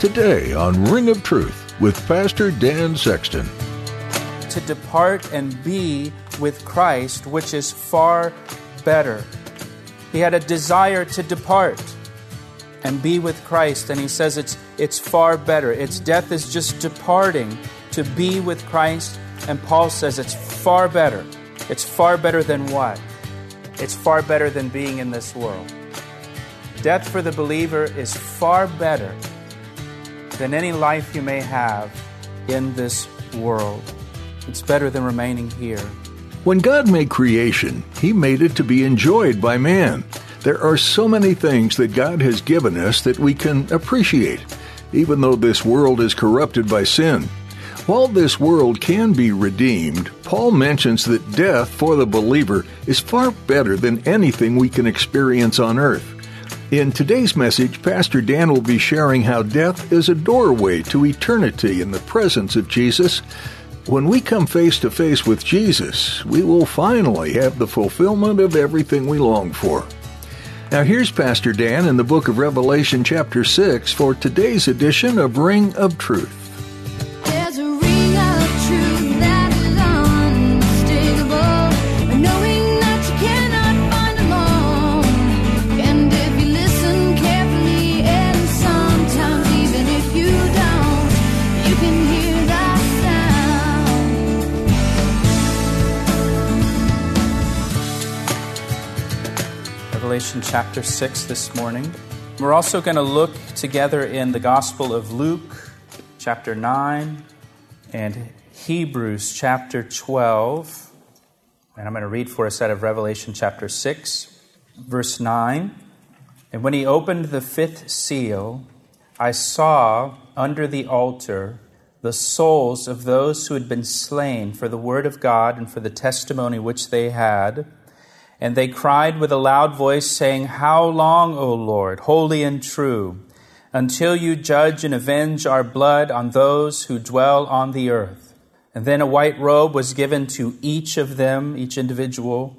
Today on Ring of Truth with Pastor Dan Sexton. To depart and be with Christ, which is far better. He had a desire to depart and be with Christ, and he says it's, it's far better. Its death is just departing to be with Christ, and Paul says it's far better. It's far better than what? It's far better than being in this world. Death for the believer is far better than any life you may have in this world. It's better than remaining here. When God made creation, He made it to be enjoyed by man. There are so many things that God has given us that we can appreciate, even though this world is corrupted by sin. While this world can be redeemed, Paul mentions that death for the believer is far better than anything we can experience on earth. In today's message, Pastor Dan will be sharing how death is a doorway to eternity in the presence of Jesus. When we come face to face with Jesus, we will finally have the fulfillment of everything we long for. Now, here's Pastor Dan in the book of Revelation, chapter 6, for today's edition of Ring of Truth. Revelation chapter 6 this morning. We're also going to look together in the Gospel of Luke chapter 9 and Hebrews chapter 12. And I'm going to read for us out of Revelation chapter 6, verse 9. And when he opened the fifth seal, I saw under the altar the souls of those who had been slain for the word of God and for the testimony which they had. And they cried with a loud voice, saying, How long, O Lord, holy and true, until you judge and avenge our blood on those who dwell on the earth? And then a white robe was given to each of them, each individual,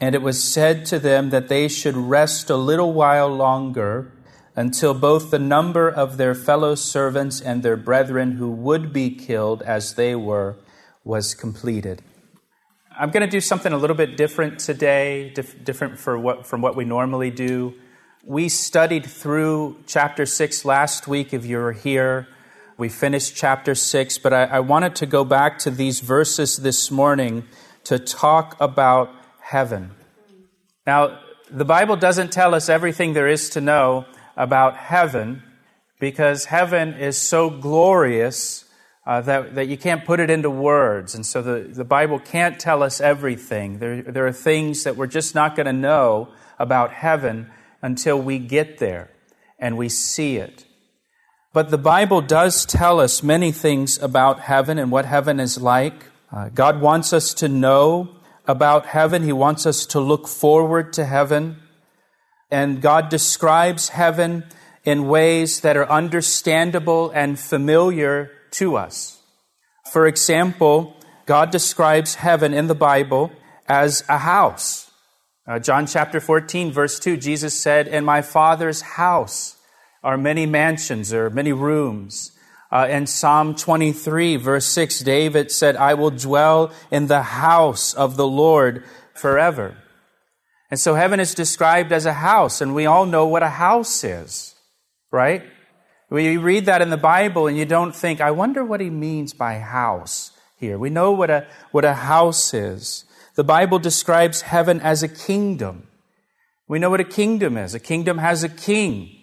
and it was said to them that they should rest a little while longer until both the number of their fellow servants and their brethren who would be killed as they were was completed. I'm going to do something a little bit different today, dif- different what, from what we normally do. We studied through chapter 6 last week, if you were here. We finished chapter 6, but I, I wanted to go back to these verses this morning to talk about heaven. Now, the Bible doesn't tell us everything there is to know about heaven because heaven is so glorious uh, that, that you can't put it into words. And so the, the Bible can't tell us everything. There, there are things that we're just not going to know about heaven until we get there and we see it. But the Bible does tell us many things about heaven and what heaven is like. Uh, God wants us to know about heaven, He wants us to look forward to heaven. And God describes heaven in ways that are understandable and familiar to us. For example, God describes heaven in the Bible as a house. Uh, John chapter 14, verse 2, Jesus said, In my Father's house are many mansions or many rooms. Uh, in Psalm 23, verse 6, David said, I will dwell in the house of the Lord forever. And so heaven is described as a house, and we all know what a house is, right? We read that in the Bible and you don't think, I wonder what he means by house here. We know what a, what a house is. The Bible describes heaven as a kingdom. We know what a kingdom is. A kingdom has a king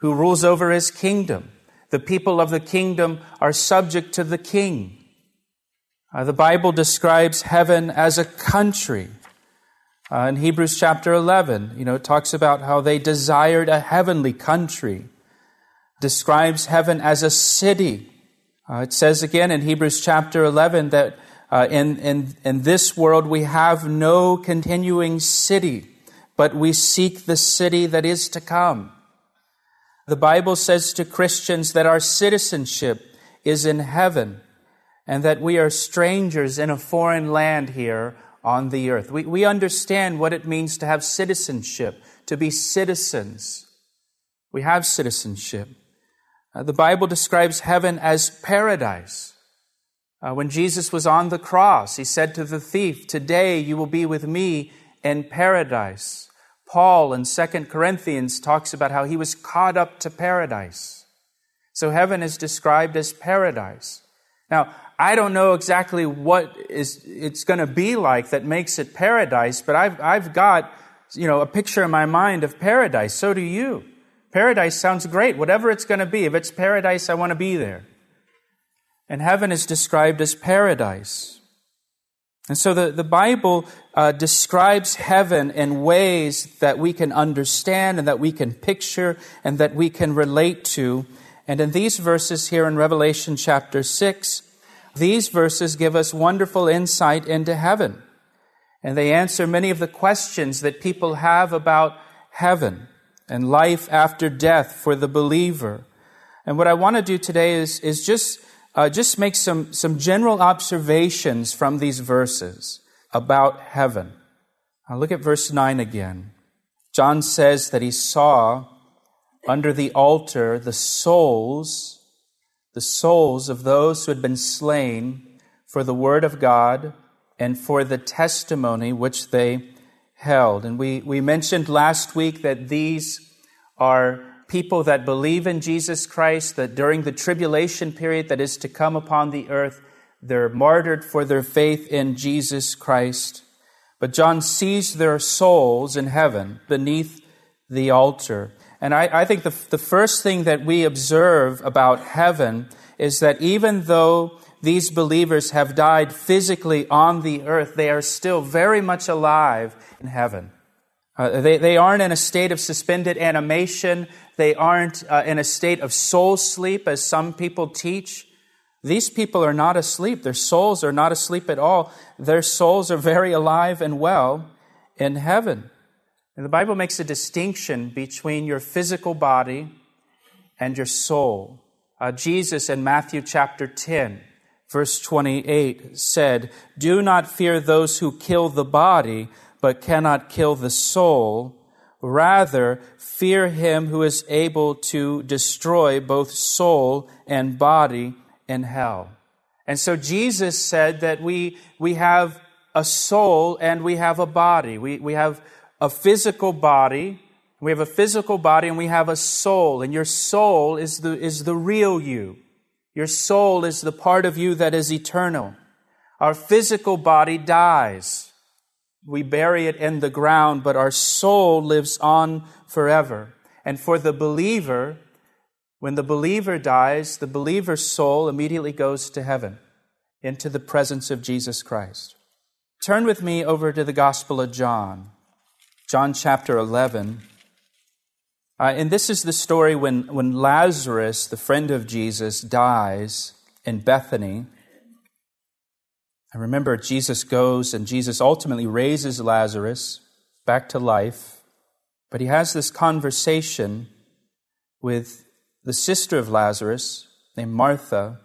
who rules over his kingdom. The people of the kingdom are subject to the king. Uh, the Bible describes heaven as a country. Uh, in Hebrews chapter 11, you know, it talks about how they desired a heavenly country. Describes heaven as a city. Uh, it says again in Hebrews chapter 11 that uh, in, in, in this world we have no continuing city, but we seek the city that is to come. The Bible says to Christians that our citizenship is in heaven and that we are strangers in a foreign land here on the earth. We, we understand what it means to have citizenship, to be citizens. We have citizenship. Uh, the Bible describes heaven as paradise. Uh, when Jesus was on the cross, he said to the thief, Today you will be with me in paradise. Paul in 2 Corinthians talks about how he was caught up to paradise. So heaven is described as paradise. Now, I don't know exactly what is it's going to be like that makes it paradise, but I've, I've got, you know, a picture in my mind of paradise. So do you. Paradise sounds great. Whatever it's going to be. If it's paradise, I want to be there. And heaven is described as paradise. And so the, the Bible uh, describes heaven in ways that we can understand and that we can picture and that we can relate to. And in these verses here in Revelation chapter 6, these verses give us wonderful insight into heaven. And they answer many of the questions that people have about heaven and life after death for the believer. And what I want to do today is, is just uh, just make some, some general observations from these verses about heaven. I'll look at verse 9 again. John says that he saw under the altar the souls, the souls of those who had been slain for the word of God and for the testimony which they held. And we, we mentioned last week that these are people that believe in Jesus Christ, that during the tribulation period that is to come upon the earth, they're martyred for their faith in Jesus Christ. But John sees their souls in heaven beneath the altar. And I, I think the, the first thing that we observe about heaven is that even though these believers have died physically on the earth, they are still very much alive in heaven. Uh, they, they aren't in a state of suspended animation. They aren't uh, in a state of soul sleep, as some people teach. These people are not asleep. Their souls are not asleep at all. Their souls are very alive and well in heaven. And the Bible makes a distinction between your physical body and your soul. Uh, Jesus in Matthew chapter 10, verse 28 said, Do not fear those who kill the body, but cannot kill the soul. Rather, fear him who is able to destroy both soul and body in hell. And so Jesus said that we, we have a soul and we have a body. We, we have a physical body. We have a physical body and we have a soul. And your soul is the, is the real you. Your soul is the part of you that is eternal. Our physical body dies we bury it in the ground, but our soul lives on forever. And for the believer, when the believer dies, the believer's soul immediately goes to heaven, into the presence of Jesus Christ. Turn with me over to the Gospel of John, John chapter 11. Uh, and this is the story when, when Lazarus, the friend of Jesus, dies in Bethany. And remember, Jesus goes and Jesus ultimately raises Lazarus back to life. But he has this conversation with the sister of Lazarus named Martha.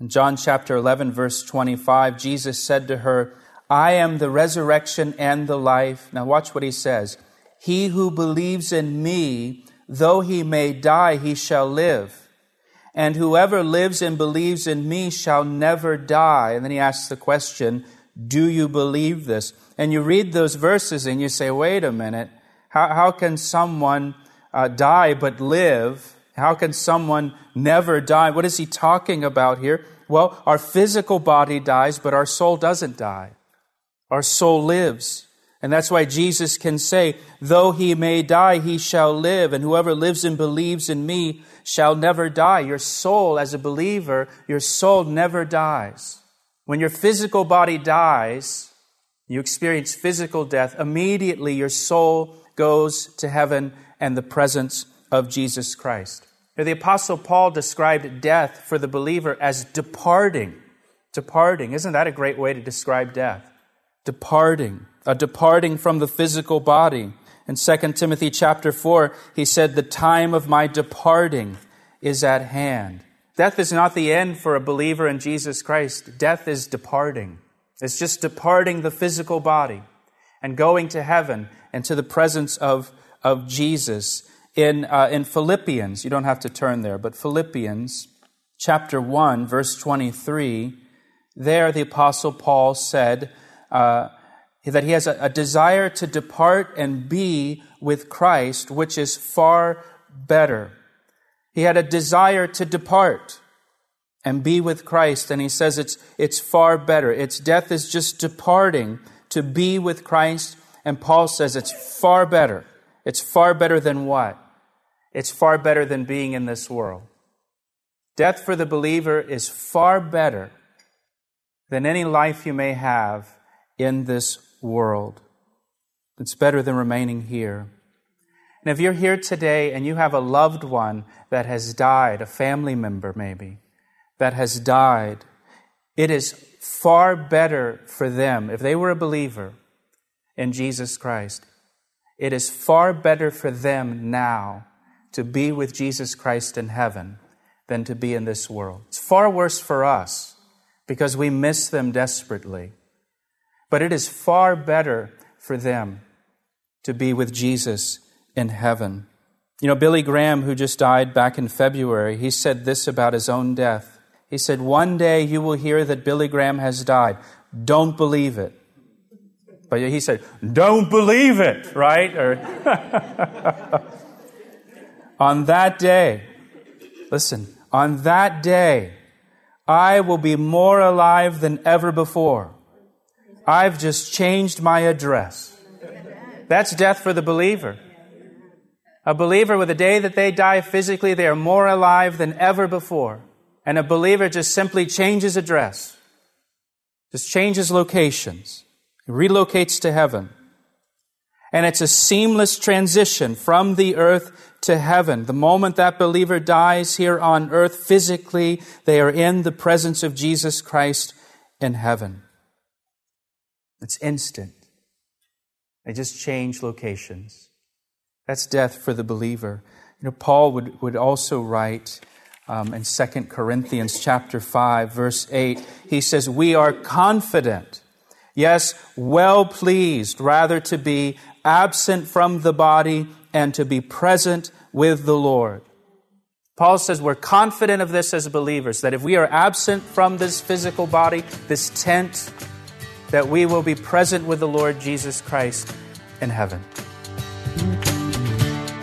In John chapter 11, verse 25, Jesus said to her, I am the resurrection and the life. Now, watch what he says. He who believes in me, though he may die, he shall live and whoever lives and believes in me shall never die. And then he asks the question, Do you believe this? And you read those verses and you say, Wait a minute, how, how can someone uh, die but live? How can someone never die? What is he talking about here? Well, our physical body dies, but our soul doesn't die. Our soul lives. And that's why Jesus can say, Though he may die, he shall live, and whoever lives and believes in me shall never die. Your soul, as a believer, your soul never dies. When your physical body dies, you experience physical death, immediately your soul goes to heaven and the presence of Jesus Christ. Now, The Apostle Paul described death for the believer as departing. Departing. Isn't that a great way to describe death? Departing. A departing from the physical body. In 2 Timothy chapter 4, he said, The time of my departing is at hand. Death is not the end for a believer in Jesus Christ. Death is departing. It's just departing the physical body and going to heaven and to the presence of, of Jesus. In, uh, in Philippians, you don't have to turn there, but Philippians chapter 1, verse 23, there the Apostle Paul said uh, that he has a, a desire to depart and be with Christ, which is far better. He had a desire to depart and be with Christ, and he says it's, it's far better. Its death is just departing to be with Christ, and Paul says it's far better. It's far better than what? It's far better than being in this world. Death for the believer is far better than any life you may have in this world. It's better than remaining here. And if you're here today and you have a loved one that has died, a family member maybe, that has died, it is far better for them, if they were a believer in Jesus Christ, it is far better for them now to be with Jesus Christ in heaven than to be in this world. It's far worse for us because we miss them desperately. But it is far better for them to be with Jesus in heaven. You know, Billy Graham, who just died back in February, he said this about his own death. He said, One day you will hear that Billy Graham has died. Don't believe it. But he said, Don't believe it, right? Or On that day, listen, on that day, I will be more alive than ever before. I've just changed my address. That's death for the believer. A believer, with the day that they die physically, they are more alive than ever before. And a believer just simply changes address, just changes locations, relocates to heaven. And it's a seamless transition from the earth to heaven. The moment that believer dies here on earth physically, they are in the presence of Jesus Christ in heaven. It's instant. They just change locations. That's death for the believer. You know, Paul would, would also write um, in 2 Corinthians chapter 5, verse 8, he says, We are confident, yes, well pleased, rather to be absent from the body and to be present with the Lord. Paul says we're confident of this as believers, that if we are absent from this physical body, this tent, that we will be present with the Lord Jesus Christ in heaven.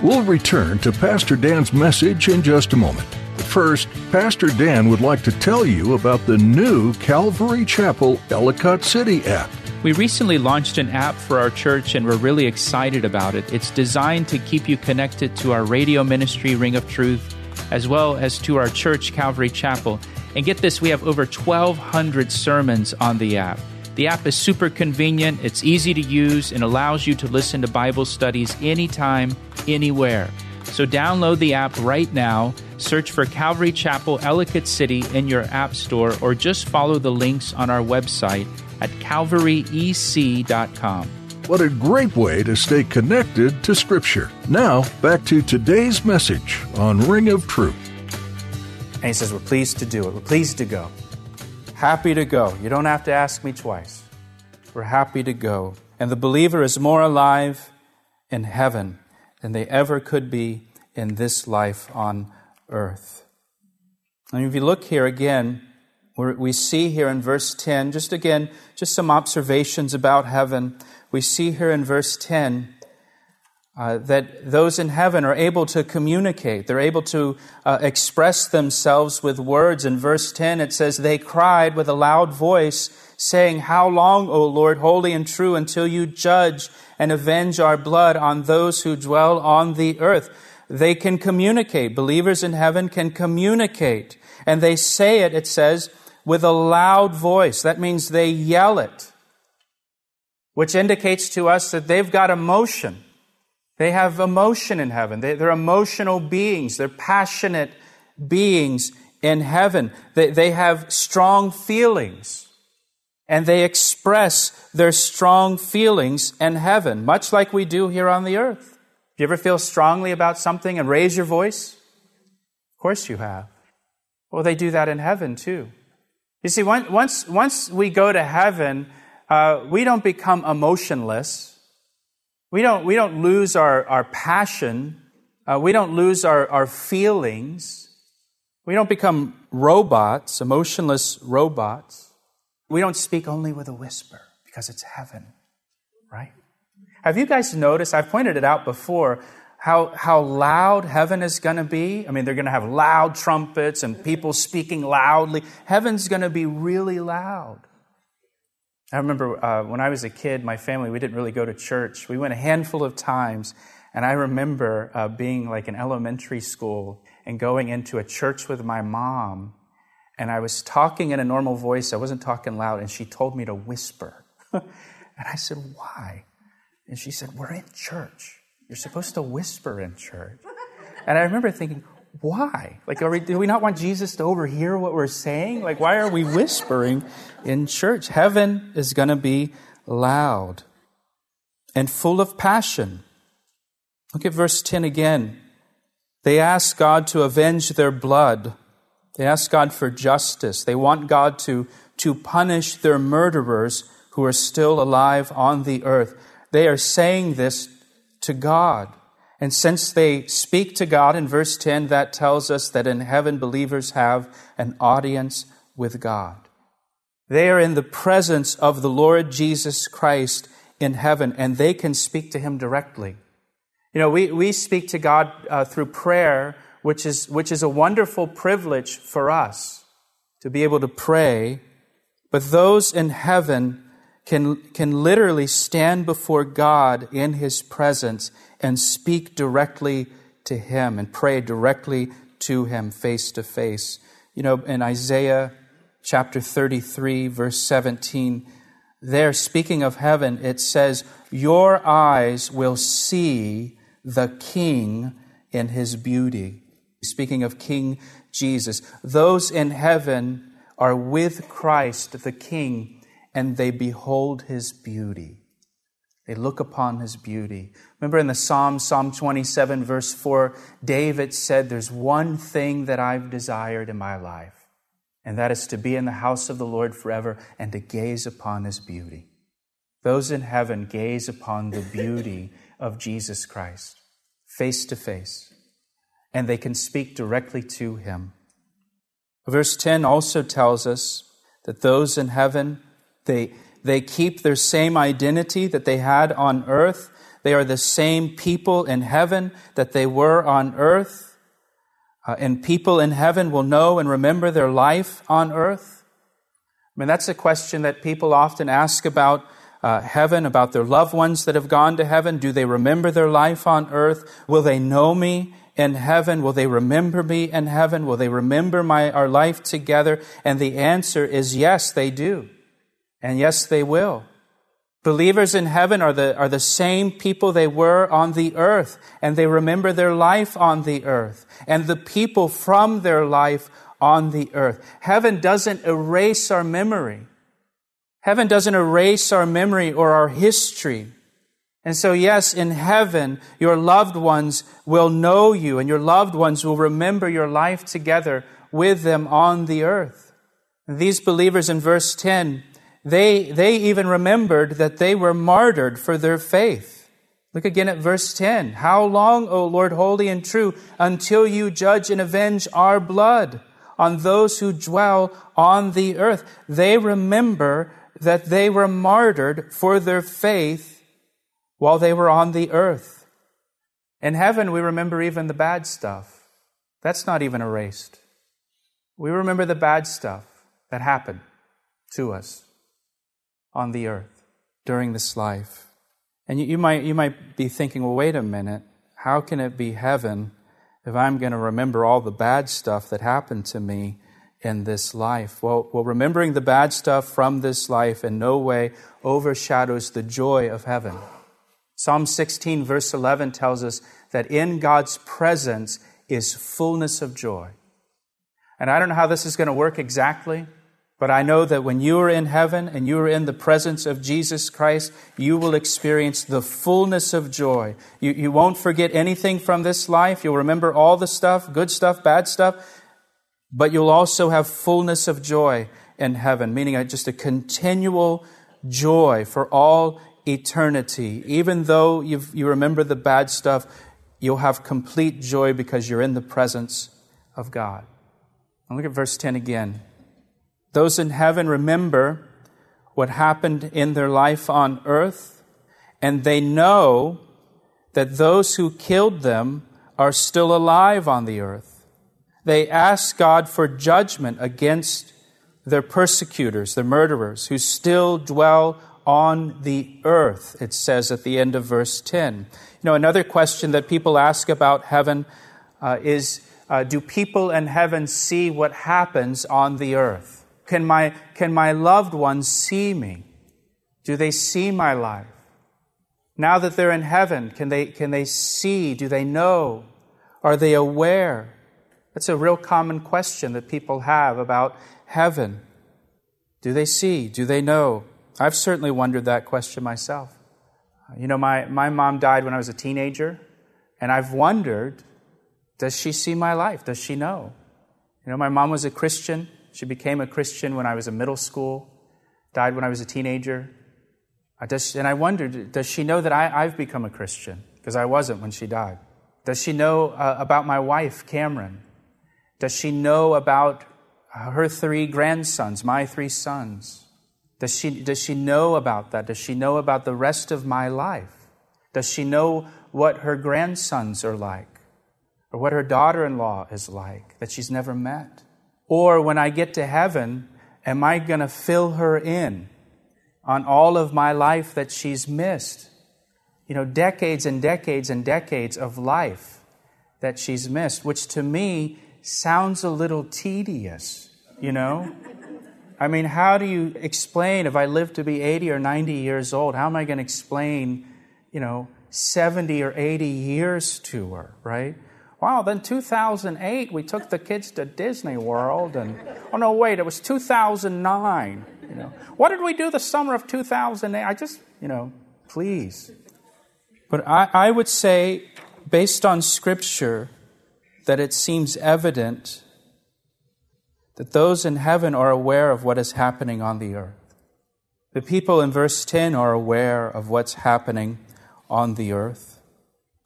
We'll return to Pastor Dan's message in just a moment. First, Pastor Dan would like to tell you about the new Calvary Chapel Ellicott City app. We recently launched an app for our church and we're really excited about it. It's designed to keep you connected to our radio ministry, Ring of Truth, as well as to our church, Calvary Chapel. And get this, we have over 1,200 sermons on the app. The app is super convenient, it's easy to use, and allows you to listen to Bible studies anytime, anywhere. So download the app right now, search for Calvary Chapel Ellicott City in your app store, or just follow the links on our website at calvaryec.com. What a great way to stay connected to Scripture. Now, back to today's message on Ring of Truth. And he says, We're pleased to do it. We're pleased to go. Happy to go. You don't have to ask me twice. We're happy to go. And the believer is more alive in heaven than they ever could be in this life on earth. And if you look here again, we see here in verse 10, just again, just some observations about heaven. We see here in verse 10 uh, that those in heaven are able to communicate. They're able to uh, express themselves with words. In verse 10, it says, They cried with a loud voice, saying, How long, O Lord, holy and true, until you judge and avenge our blood on those who dwell on the earth? They can communicate. Believers in heaven can communicate. And they say it, it says, with a loud voice. That means they yell it, which indicates to us that they've got emotion. They have emotion in heaven. They, are emotional beings. They're passionate beings in heaven. They, they have strong feelings. And they express their strong feelings in heaven, much like we do here on the earth. Do you ever feel strongly about something and raise your voice? Of course you have. Well, they do that in heaven too. You see, once, once we go to heaven, uh, we don't become emotionless. We don't, we don't lose our, our passion. Uh, we don't lose our, our feelings. We don't become robots, emotionless robots. We don't speak only with a whisper because it's heaven, right? Have you guys noticed? I've pointed it out before how, how loud heaven is going to be. I mean, they're going to have loud trumpets and people speaking loudly. Heaven's going to be really loud. I remember uh, when I was a kid, my family, we didn't really go to church. We went a handful of times, and I remember uh, being like in elementary school and going into a church with my mom, and I was talking in a normal voice. I wasn't talking loud, and she told me to whisper. and I said, Why? And she said, We're in church. You're supposed to whisper in church. And I remember thinking, why? Like, we, do we not want Jesus to overhear what we're saying? Like, why are we whispering in church? Heaven is going to be loud and full of passion. Look at verse 10 again. They ask God to avenge their blood. They ask God for justice. They want God to, to punish their murderers who are still alive on the earth. They are saying this to God. And since they speak to God in verse 10, that tells us that in heaven believers have an audience with God. They are in the presence of the Lord Jesus Christ in heaven, and they can speak to him directly. You know, we, we speak to God uh, through prayer, which is, which is a wonderful privilege for us to be able to pray. But those in heaven can, can literally stand before God in his presence and speak directly to him and pray directly to him face to face. You know, in Isaiah chapter 33, verse 17, there, speaking of heaven, it says, Your eyes will see the King in his beauty. Speaking of King Jesus, those in heaven are with Christ, the King and they behold his beauty. They look upon his beauty. Remember in the Psalm, Psalm 27, verse 4, David said, There's one thing that I've desired in my life, and that is to be in the house of the Lord forever and to gaze upon his beauty. Those in heaven gaze upon the beauty of Jesus Christ face to face, and they can speak directly to him. Verse 10 also tells us that those in heaven they, they keep their same identity that they had on earth. They are the same people in heaven that they were on earth. Uh, and people in heaven will know and remember their life on earth. I mean, that's a question that people often ask about uh, heaven, about their loved ones that have gone to heaven. Do they remember their life on earth? Will they know me in heaven? Will they remember me in heaven? Will they remember my, our life together? And the answer is yes, they do. And yes, they will. Believers in heaven are the, are the same people they were on the earth, and they remember their life on the earth, and the people from their life on the earth. Heaven doesn't erase our memory. Heaven doesn't erase our memory or our history. And so, yes, in heaven, your loved ones will know you, and your loved ones will remember your life together with them on the earth. These believers in verse 10 they, they even remembered that they were martyred for their faith. Look again at verse 10. How long, O Lord, holy and true, until you judge and avenge our blood on those who dwell on the earth? They remember that they were martyred for their faith while they were on the earth. In heaven, we remember even the bad stuff. That's not even erased. We remember the bad stuff that happened to us on the earth during this life. And you, might, you might be thinking, well, wait a minute. How can it be heaven if I'm going to remember all the bad stuff that happened to me in this life? Well, well, remembering the bad stuff from this life in no way overshadows the joy of heaven. Psalm 16, verse 11 tells us that in God's presence is fullness of joy. And I don't know how this is going to work exactly, but I know that when you are in heaven and you are in the presence of Jesus Christ, you will experience the fullness of joy. You, you won't forget anything from this life. You'll remember all the stuff, good stuff, bad stuff, but you'll also have fullness of joy in heaven, meaning uh, just a continual joy for all eternity. Even though you you remember the bad stuff, you'll have complete joy because you're in the presence of God. And look at verse 10 again. Those in heaven remember what happened in their life on earth, and they know that those who killed them are still alive on the earth. They ask God for judgment against their persecutors, their murderers, who still dwell on the earth, it says at the end of verse 10. You know, another question that people ask about heaven uh, is uh, Do people in heaven see what happens on the earth? Can my, can my loved ones see me? Do they see my life? Now that they're in heaven, can they, can they see? Do they know? Are they aware? That's a real common question that people have about heaven. Do they see? Do they know? I've certainly wondered that question myself. You know, my, my mom died when I was a teenager, and I've wondered does she see my life? Does she know? You know, my mom was a Christian. She became a Christian when I was in middle school, died when I was a teenager. Does, and I wondered, does she know that I, have become a Christian? Because I wasn't when she died. Does she know uh, about my wife, Cameron? Does she know about her three grandsons, my three sons? Does she, does she know about that? Does she know about the rest of my life? Does she know what her grandsons are like? Or what her daughter in law is like that she's never met? Or when I get to heaven, am I going to fill her in on all of my life that she's missed? You know, decades and decades and decades of life that she's missed, which to me sounds a little tedious, you know? I mean, how do you explain if I live to be 80 or 90 years old? How am I going to explain, you know, 70 or 80 years to her, right? Wow, then 2008, we took the kids to Disney World, and oh no, wait, it was 2009. You know, what did we do the summer of 2008? I just, you know, please. But I, I would say, based on Scripture, that it seems evident that those in heaven are aware of what is happening on the earth. The people in verse 10 are aware of what's happening on the earth.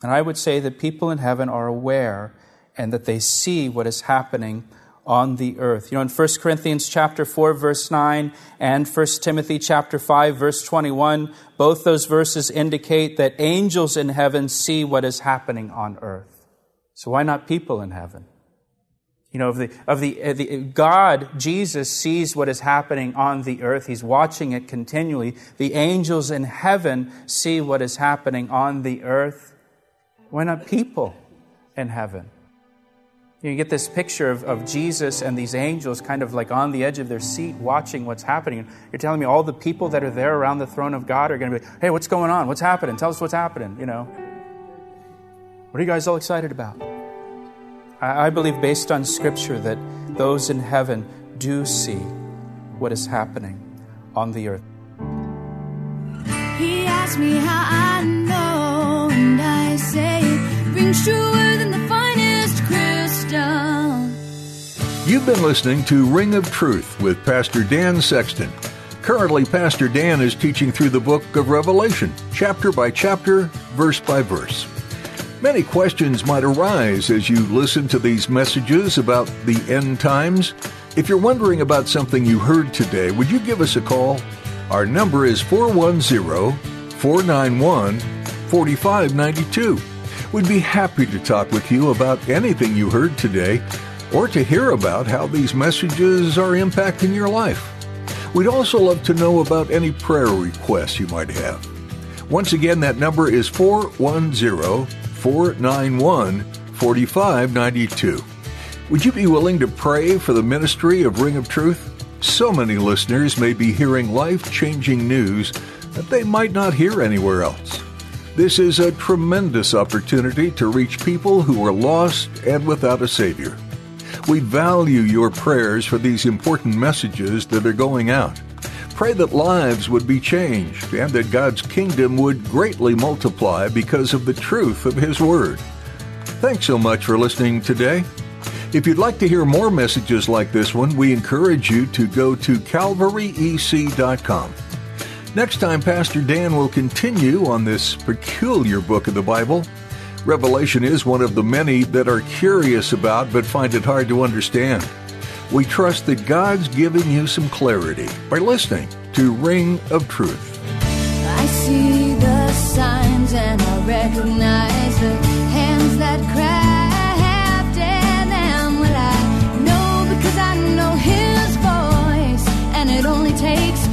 And I would say that people in heaven are aware and that they see what is happening on the earth. You know, in 1 Corinthians chapter 4 verse 9 and 1 Timothy chapter 5 verse 21, both those verses indicate that angels in heaven see what is happening on earth. So why not people in heaven? You know, of the, of the, of the, God, Jesus sees what is happening on the earth. He's watching it continually. The angels in heaven see what is happening on the earth. Why not people in heaven? You get this picture of, of Jesus and these angels kind of like on the edge of their seat watching what's happening. You're telling me all the people that are there around the throne of God are going to be, hey, what's going on? What's happening? Tell us what's happening, you know. What are you guys all excited about? I believe, based on Scripture, that those in heaven do see what is happening on the earth. He asked me how I truer than the finest crystal. You've been listening to Ring of Truth with Pastor Dan Sexton. Currently, Pastor Dan is teaching through the book of Revelation, chapter by chapter, verse by verse. Many questions might arise as you listen to these messages about the end times. If you're wondering about something you heard today, would you give us a call? Our number is 410 491 4592. We'd be happy to talk with you about anything you heard today or to hear about how these messages are impacting your life. We'd also love to know about any prayer requests you might have. Once again, that number is 410 491 4592. Would you be willing to pray for the ministry of Ring of Truth? So many listeners may be hearing life changing news that they might not hear anywhere else. This is a tremendous opportunity to reach people who are lost and without a Savior. We value your prayers for these important messages that are going out. Pray that lives would be changed and that God's kingdom would greatly multiply because of the truth of His Word. Thanks so much for listening today. If you'd like to hear more messages like this one, we encourage you to go to calvaryec.com. Next time, Pastor Dan will continue on this peculiar book of the Bible. Revelation is one of the many that are curious about but find it hard to understand. We trust that God's giving you some clarity by listening to Ring of Truth. I see the signs and I recognize the hands that craft them. Well, I know because I know His voice, and it only takes